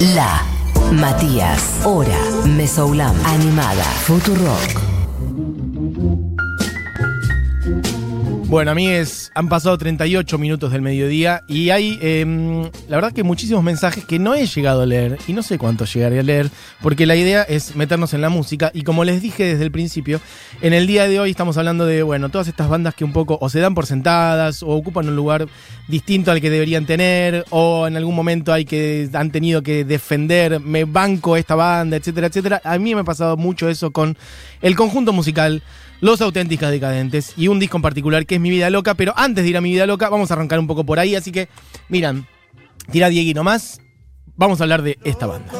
La Matías, Hora, Mesoulam, Animada, Futurock. Bueno, amigues, han pasado 38 minutos del mediodía y hay, em, la verdad que muchísimos mensajes que no he llegado a leer y no sé cuántos llegaré a leer, porque la idea es meternos en la música y como les dije desde el principio, en el día de hoy estamos hablando de, bueno, todas estas bandas que un poco o se dan por sentadas o ocupan un lugar distinto al que deberían tener o en algún momento hay que, han tenido que defender, me banco esta banda, etcétera, etcétera. A mí me ha pasado mucho eso con el conjunto musical los auténticas decadentes y un disco en particular que es Mi Vida Loca. Pero antes de ir a Mi Vida Loca, vamos a arrancar un poco por ahí. Así que, miran, tira Dieguino más. Vamos a hablar de esta banda.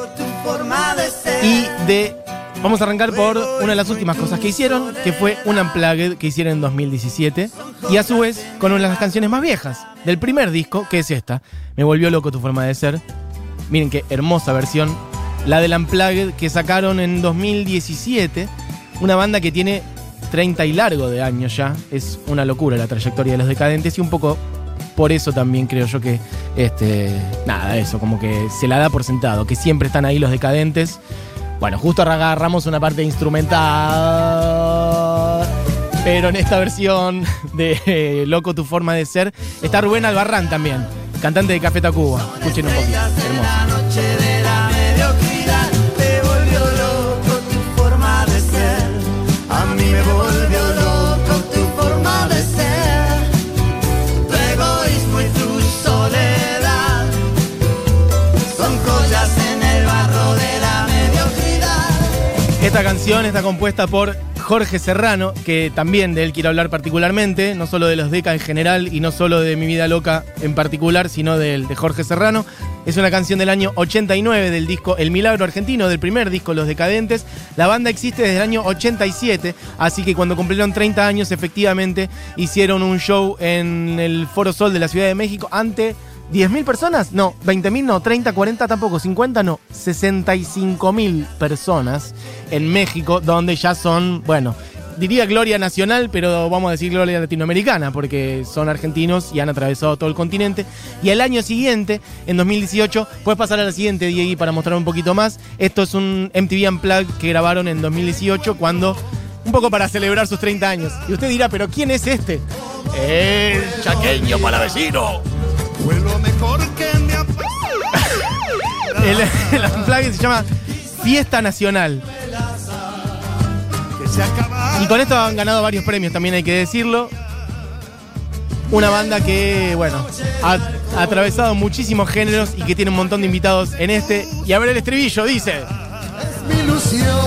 Y de. Vamos a arrancar por una de las últimas cosas que hicieron, que fue un Unplugged que hicieron en 2017. Y a su vez, con una de las canciones más viejas del primer disco, que es esta. Me volvió loco tu forma de ser. Miren qué hermosa versión. La del Unplugged que sacaron en 2017. Una banda que tiene 30 y largo de años ya. Es una locura la trayectoria de los decadentes y un poco por eso también creo yo que, este, nada, eso, como que se la da por sentado, que siempre están ahí los decadentes. Bueno, justo agarramos una parte instrumental. Pero en esta versión de Loco tu forma de ser está Rubén Albarrán también, cantante de Café Tacuba. Escuchen un poquito, hermoso. Esta canción está compuesta por Jorge Serrano, que también de él quiero hablar particularmente, no solo de los Deca en general y no solo de Mi Vida Loca en particular, sino del de Jorge Serrano. Es una canción del año 89 del disco El Milagro Argentino, del primer disco Los Decadentes. La banda existe desde el año 87, así que cuando cumplieron 30 años efectivamente hicieron un show en el Foro Sol de la Ciudad de México ante ¿10.000 personas? No, 20.000 no, 30, 40 tampoco, 50 no, 65.000 personas en México, donde ya son, bueno, diría gloria nacional, pero vamos a decir gloria latinoamericana, porque son argentinos y han atravesado todo el continente. Y el año siguiente, en 2018, puedes pasar a la siguiente, Diego, para mostrar un poquito más. Esto es un MTV Unplugged que grabaron en 2018, cuando, un poco para celebrar sus 30 años. Y usted dirá, ¿pero quién es este? El chaqueño palavecino. Fue lo mejor que me ha el, el se llama Fiesta Nacional. Y con esto han ganado varios premios, también hay que decirlo. Una banda que, bueno, ha, ha atravesado muchísimos géneros y que tiene un montón de invitados en este. Y a ver el estribillo, dice. Es mi ilusión.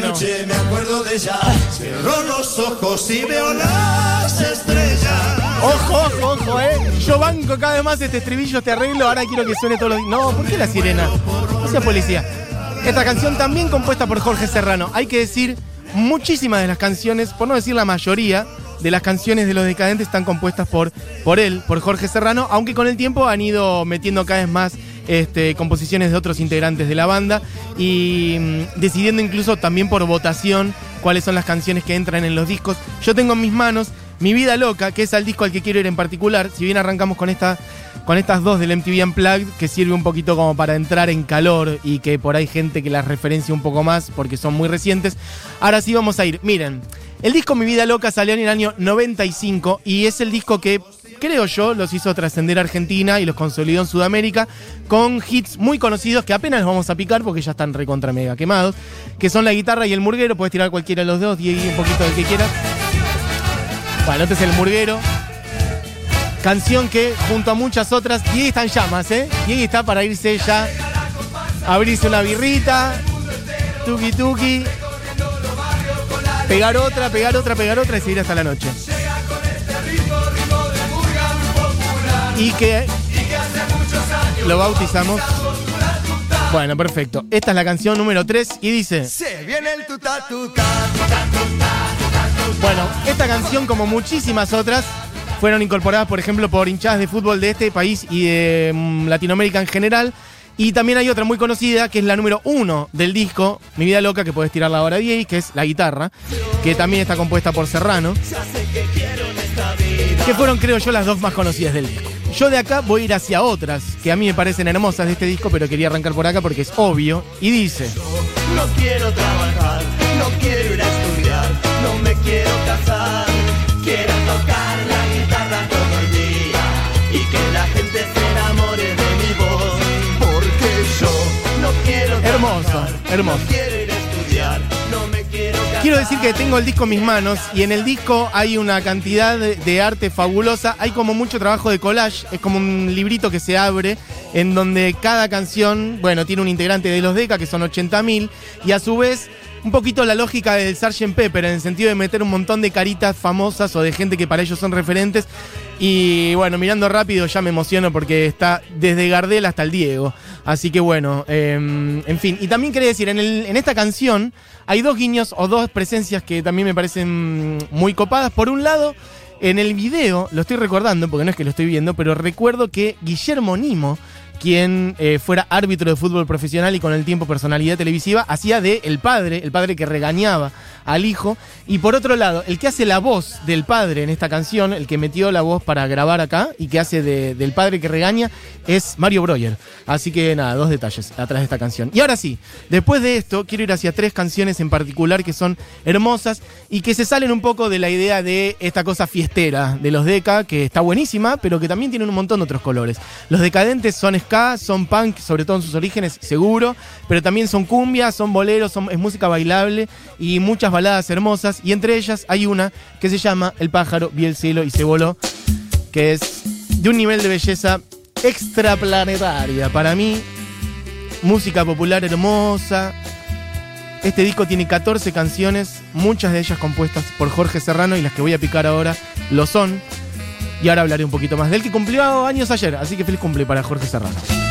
Bueno. me acuerdo de ella. Cierro los ojos y veo las estrellas. Ojo, ojo, ojo, eh. Yo banco cada vez más este estribillo, te arreglo. Ahora quiero que suene todos los No, ¿por qué la sirena? No sea policía. Esta canción también compuesta por Jorge Serrano. Hay que decir, muchísimas de las canciones, por no decir la mayoría, de las canciones de los decadentes están compuestas por, por él, por Jorge Serrano, aunque con el tiempo han ido metiendo cada vez más este, composiciones de otros integrantes de la banda y mm, decidiendo incluso también por votación cuáles son las canciones que entran en los discos. Yo tengo en mis manos Mi Vida Loca, que es el disco al que quiero ir en particular. Si bien arrancamos con, esta, con estas dos del MTV Unplugged, que sirve un poquito como para entrar en calor y que por ahí gente que las referencia un poco más porque son muy recientes. Ahora sí vamos a ir. Miren, el disco Mi Vida Loca salió en el año 95 y es el disco que creo yo, los hizo trascender a Argentina y los consolidó en Sudamérica con hits muy conocidos que apenas los vamos a picar porque ya están recontra mega quemados, que son la guitarra y el murguero. Puedes tirar cualquiera de los dos, y un poquito del que quieras. Bueno, este es el murguero. Canción que junto a muchas otras, Diego está en llamas, ¿eh? Diego está para irse ya abrirse una birrita, tuki tuki, pegar otra, pegar otra, pegar otra y seguir hasta la noche. Y que lo bautizamos. Bueno, perfecto. Esta es la canción número 3 y dice... Bueno, esta canción como muchísimas otras fueron incorporadas, por ejemplo, por hinchadas de fútbol de este país y de mm, Latinoamérica en general. Y también hay otra muy conocida, que es la número uno del disco, Mi Vida Loca, que puedes tirarla ahora 10, que es la guitarra, que también está compuesta por Serrano. Que fueron, creo yo, las dos más conocidas del disco. Yo de acá voy a ir hacia otras, que a mí me parecen hermosas de este disco, pero quería arrancar por acá porque es obvio. Y dice... No quiero trabajar, no quiero ir a estudiar, no me quiero casar, quiero tocar la guitarra todo el día y que la gente se enamore de mi voz, porque yo no quiero Hermoso, trabajar, hermoso. no quiero quiero decir que tengo el disco en mis manos y en el disco hay una cantidad de arte fabulosa. Hay como mucho trabajo de collage. Es como un librito que se abre en donde cada canción, bueno, tiene un integrante de los Deca, que son 80.000, y a su vez un poquito la lógica del Sgt. Pepper, en el sentido de meter un montón de caritas famosas o de gente que para ellos son referentes. Y bueno, mirando rápido ya me emociono porque está desde Gardel hasta el Diego. Así que bueno, eh, en fin. Y también quería decir, en esta canción hay dos guiños o dos presencias que también me parecen muy copadas. Por un lado, en el video, lo estoy recordando porque no es que lo estoy viendo, pero recuerdo que Guillermo Nimo, quien eh, fuera árbitro de fútbol profesional y con el tiempo personalidad televisiva, hacía de el padre, el padre que regañaba al hijo. Y por otro lado, el que hace la voz del padre en esta canción, el que metió la voz para grabar acá y que hace de- del padre que regaña, es Mario Breuer. Así que nada, dos detalles atrás de esta canción. Y ahora sí, después de esto, quiero ir hacia tres canciones en particular que son hermosas y que se salen un poco de la idea de esta cosa fiestera de los Deca, que está buenísima, pero que también tienen un montón de otros colores. Los decadentes son son punk, sobre todo en sus orígenes, seguro, pero también son cumbia, son boleros, es música bailable y muchas baladas hermosas. Y entre ellas hay una que se llama El pájaro vio el cielo y se voló, que es de un nivel de belleza extraplanetaria. Para mí, música popular hermosa. Este disco tiene 14 canciones, muchas de ellas compuestas por Jorge Serrano y las que voy a picar ahora lo son. Y ahora hablaré un poquito más de él, que cumplió años ayer, así que feliz cumple para Jorge Serrano.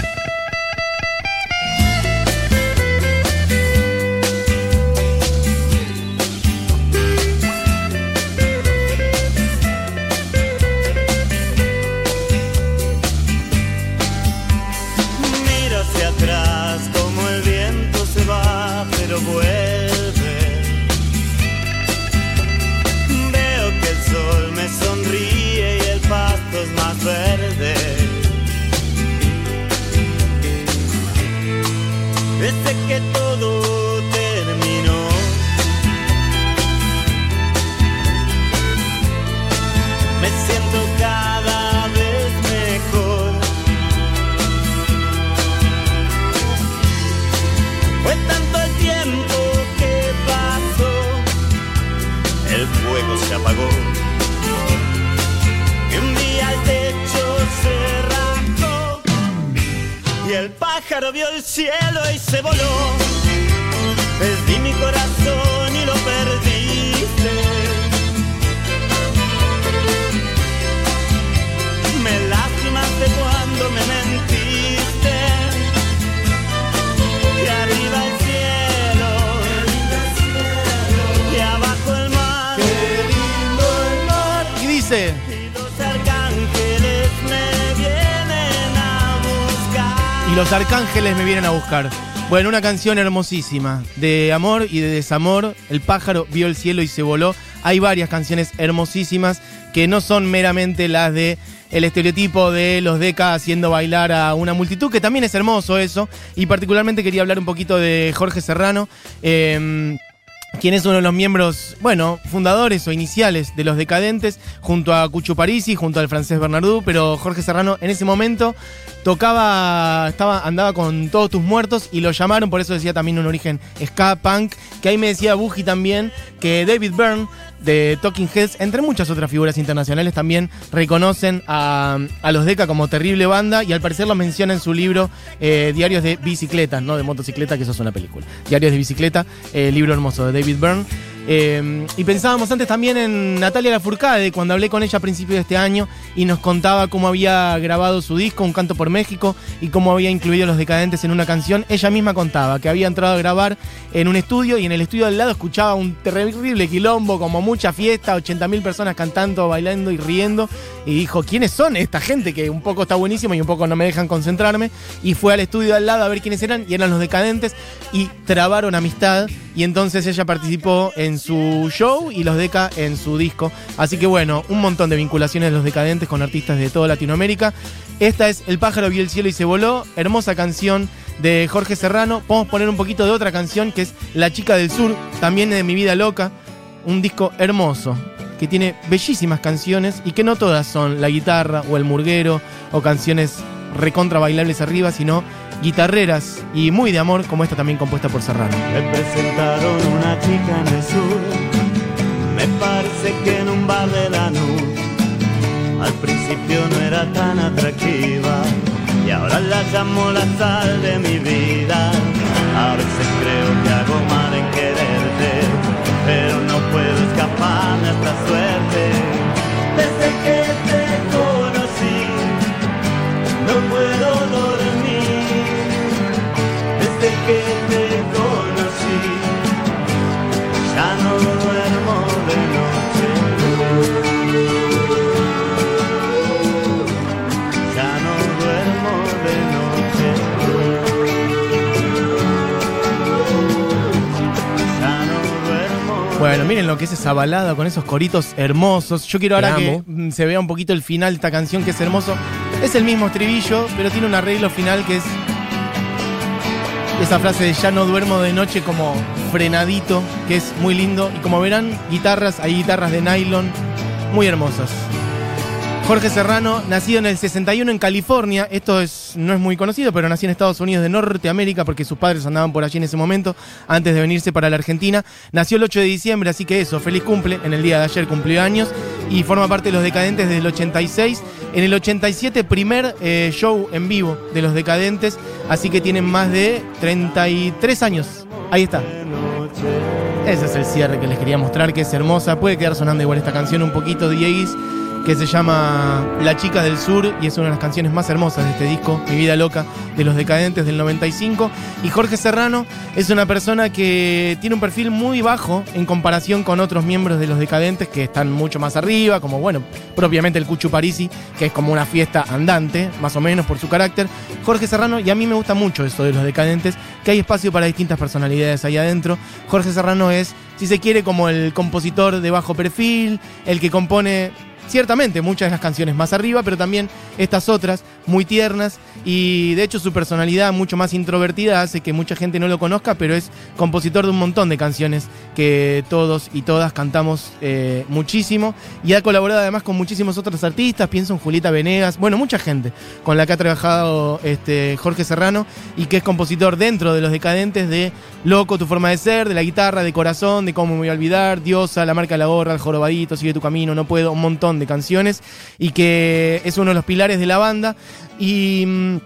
Todo terminó. Me siento cada vez mejor. Fue tanto el tiempo que pasó, el fuego se apagó. Pájaro vio el cielo y se voló. Perdí mi corazón los arcángeles me vienen a buscar. Bueno, una canción hermosísima, de amor y de desamor. El pájaro vio el cielo y se voló. Hay varias canciones hermosísimas que no son meramente las de el estereotipo de los Deca haciendo bailar a una multitud, que también es hermoso eso. Y particularmente quería hablar un poquito de Jorge Serrano. eh, quien es uno de los miembros, bueno, fundadores o iniciales de los Decadentes, junto a Cucho Parisi, junto al francés Bernardú, pero Jorge Serrano en ese momento tocaba, estaba, andaba con todos tus muertos y lo llamaron, por eso decía también un origen ska punk, que ahí me decía Buji también, que David Byrne de Talking Heads, entre muchas otras figuras internacionales, también reconocen a, a los Deca como terrible banda y al parecer lo menciona en su libro eh, Diarios de Bicicleta, no de motocicleta, que eso es una película. Diarios de Bicicleta, eh, libro hermoso de David Byrne. Eh, y pensábamos antes también en Natalia Lafourcade, cuando hablé con ella a principios de este año y nos contaba cómo había grabado su disco, Un Canto por México, y cómo había incluido a los decadentes en una canción. Ella misma contaba que había entrado a grabar en un estudio y en el estudio al lado escuchaba un terrible quilombo, como mucha fiesta, 80.000 personas cantando, bailando y riendo. Y dijo, ¿quiénes son esta gente? Que un poco está buenísimo y un poco no me dejan concentrarme. Y fue al estudio al lado a ver quiénes eran y eran los decadentes y trabaron amistad. Y entonces ella participó en su show y los Deca en su disco. Así que bueno, un montón de vinculaciones de los decadentes con artistas de toda Latinoamérica. Esta es El pájaro vio el cielo y se voló. Hermosa canción de Jorge Serrano. Podemos poner un poquito de otra canción que es La chica del sur, también de Mi vida loca. Un disco hermoso que tiene bellísimas canciones y que no todas son la guitarra o el murguero o canciones recontra bailables arriba, sino guitarreras y muy de amor como esta también compuesta por Serrano. Me presentaron una chica en el sur, me parece que en un bar de la Al principio no era tan atractiva y ahora la llamo la sal de mi vida. A veces creo que hago mal en quererte, fled. Miren lo que es esa balada con esos coritos hermosos. Yo quiero ahora que mm, se vea un poquito el final de esta canción que es hermoso. Es el mismo estribillo, pero tiene un arreglo final que es esa frase de ya no duermo de noche como frenadito, que es muy lindo. Y como verán, guitarras, hay guitarras de nylon muy hermosas. Jorge Serrano, nacido en el 61 en California, esto es, no es muy conocido, pero nació en Estados Unidos de Norteamérica porque sus padres andaban por allí en ese momento, antes de venirse para la Argentina. Nació el 8 de diciembre, así que eso, feliz cumple, en el día de ayer cumplió años y forma parte de los Decadentes desde el 86. En el 87, primer eh, show en vivo de los Decadentes, así que tienen más de 33 años. Ahí está. Ese es el cierre que les quería mostrar, que es hermosa. Puede quedar sonando igual esta canción un poquito, Dieguis, que se llama La chica del sur y es una de las canciones más hermosas de este disco, Mi vida loca, de los decadentes del 95. Y Jorge Serrano es una persona que tiene un perfil muy bajo en comparación con otros miembros de los decadentes que están mucho más arriba, como bueno, propiamente el Cuchu Parisi, que es como una fiesta andante, más o menos por su carácter. Jorge Serrano, y a mí me gusta mucho eso de los decadentes, que hay espacio para distintas personalidades ahí adentro. Jorge Serrano es, si se quiere, como el compositor de bajo perfil, el que compone ciertamente muchas de las canciones más arriba, pero también estas otras muy tiernas y de hecho su personalidad mucho más introvertida hace que mucha gente no lo conozca, pero es compositor de un montón de canciones que todos y todas cantamos eh, muchísimo. Y ha colaborado además con muchísimos otros artistas, pienso en Julieta Venegas, bueno, mucha gente con la que ha trabajado este, Jorge Serrano y que es compositor dentro de los decadentes de Loco, tu forma de ser, de la guitarra, de corazón, de cómo me voy a olvidar, Diosa, la marca de la gorra, el jorobadito, sigue tu camino, no puedo, un montón de canciones. Y que es uno de los pilares de la banda. Y mm,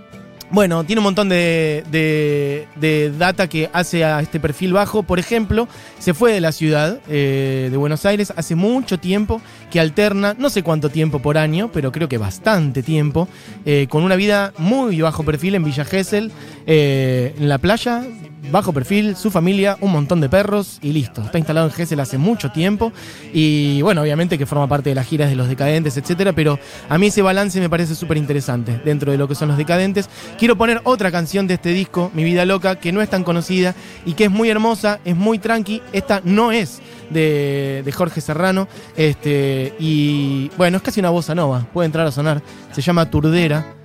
bueno, tiene un montón de, de- de data que hace a este perfil bajo. Por ejemplo, se fue de la ciudad eh, de Buenos Aires hace mucho tiempo, que alterna, no sé cuánto tiempo por año, pero creo que bastante tiempo, eh, con una vida muy bajo perfil en Villa Gesell, eh, en la playa, bajo perfil, su familia, un montón de perros y listo. Está instalado en Gesell hace mucho tiempo y bueno, obviamente que forma parte de las giras de los decadentes, etcétera, pero a mí ese balance me parece súper interesante dentro de lo que son los decadentes. Quiero poner otra canción de este disco, Mi vida loca, que no es tan conocida y que es muy hermosa, es muy tranqui. Esta no es de, de Jorge Serrano este, y bueno, es casi una bossa nova, puede entrar a sonar. Se llama Turdera.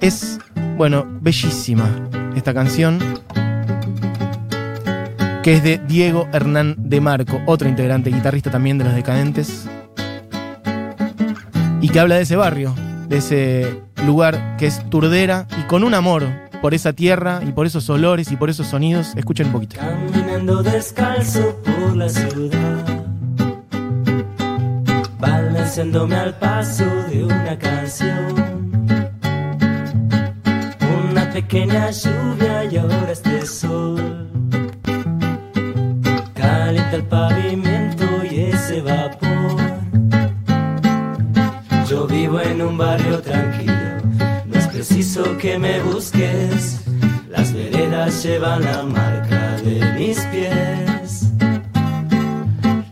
Es, bueno, bellísima esta canción que es de Diego Hernán de Marco, otro integrante guitarrista también de los Decadentes, y que habla de ese barrio, de ese lugar que es Turdera, y con un amor por esa tierra y por esos olores y por esos sonidos. Escuchen un poquito. Caminando descalzo por la ciudad, balanceándome al paso de una canción. Una pequeña lluvia y ahora este. Calienta el pavimento y ese vapor. Yo vivo en un barrio tranquilo, no es preciso que me busques. Las veredas llevan la marca de mis pies.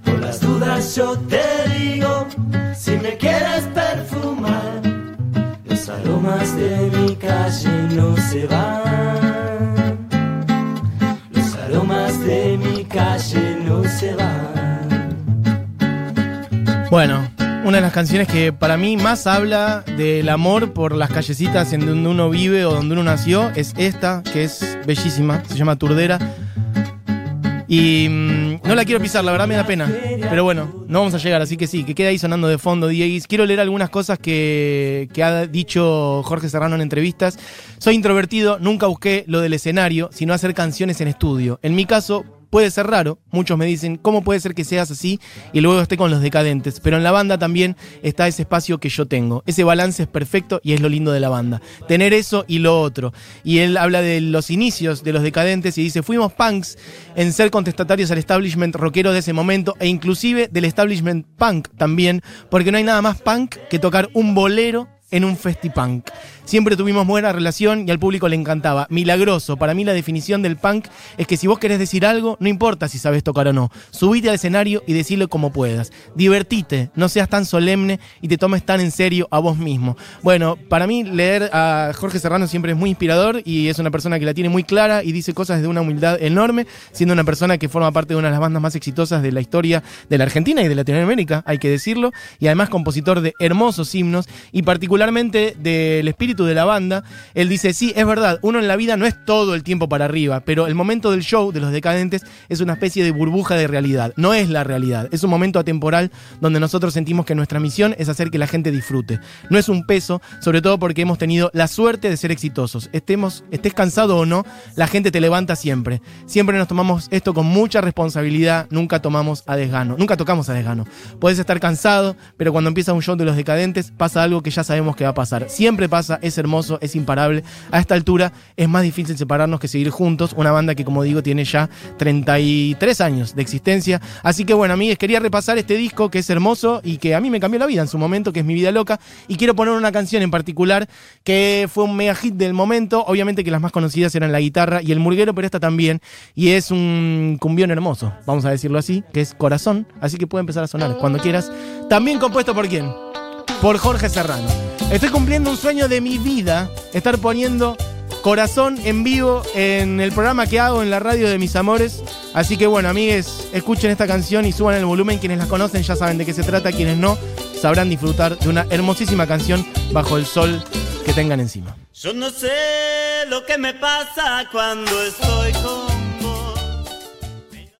Por las dudas yo te digo, si me quieres perder. aromas de mi calle no se van. Los aromas de mi se van. Bueno, una de las canciones que para mí más habla del amor por las callecitas en donde uno vive o donde uno nació es esta, que es bellísima, se llama Turdera. Y mm, no la quiero pisar, la verdad me da pena. Pero bueno, no vamos a llegar, así que sí, que queda ahí sonando de fondo, Dieguis. Quiero leer algunas cosas que, que ha dicho Jorge Serrano en entrevistas. Soy introvertido, nunca busqué lo del escenario, sino hacer canciones en estudio. En mi caso, puede ser raro. Muchos me dicen, ¿cómo puede ser que seas así y luego esté con los decadentes? Pero en la banda también está ese espacio que yo tengo. Ese balance es perfecto y es lo lindo de la banda. Tener eso y lo otro. Y él habla de los inicios de los decadentes y dice, fuimos punks en ser contestatarios al establishment rockero de ese momento e inclusive del establishment punk también, porque no hay nada más punk que tocar un bolero en un festipunk. Siempre tuvimos buena relación y al público le encantaba. Milagroso. Para mí la definición del punk es que si vos querés decir algo, no importa si sabes tocar o no. Subite al escenario y decirlo como puedas. Divertite, no seas tan solemne y te tomes tan en serio a vos mismo. Bueno, para mí leer a Jorge Serrano siempre es muy inspirador y es una persona que la tiene muy clara y dice cosas de una humildad enorme, siendo una persona que forma parte de una de las bandas más exitosas de la historia de la Argentina y de Latinoamérica, hay que decirlo, y además compositor de hermosos himnos y particularmente del de la banda, él dice, sí, es verdad, uno en la vida no es todo el tiempo para arriba, pero el momento del show de los decadentes es una especie de burbuja de realidad, no es la realidad, es un momento atemporal donde nosotros sentimos que nuestra misión es hacer que la gente disfrute. No es un peso, sobre todo porque hemos tenido la suerte de ser exitosos. Estemos, estés cansado o no, la gente te levanta siempre. Siempre nos tomamos esto con mucha responsabilidad, nunca tomamos a desgano, nunca tocamos a desgano. Puedes estar cansado, pero cuando empieza un show de los decadentes pasa algo que ya sabemos que va a pasar. Siempre pasa, es hermoso, es imparable. A esta altura es más difícil separarnos que seguir juntos. Una banda que, como digo, tiene ya 33 años de existencia. Así que, bueno, amigues, quería repasar este disco que es hermoso y que a mí me cambió la vida en su momento, que es Mi Vida Loca. Y quiero poner una canción en particular que fue un mega hit del momento. Obviamente que las más conocidas eran la guitarra y el murguero, pero esta también. Y es un cumbión hermoso, vamos a decirlo así, que es Corazón. Así que puede empezar a sonar cuando quieras. También compuesto por quién? Por Jorge Serrano. Estoy cumpliendo un sueño de mi vida, estar poniendo corazón en vivo en el programa que hago en la radio de mis amores. Así que bueno, amigues, escuchen esta canción y suban el volumen. Quienes la conocen ya saben de qué se trata, quienes no sabrán disfrutar de una hermosísima canción bajo el sol que tengan encima. Yo no sé lo que me pasa cuando estoy con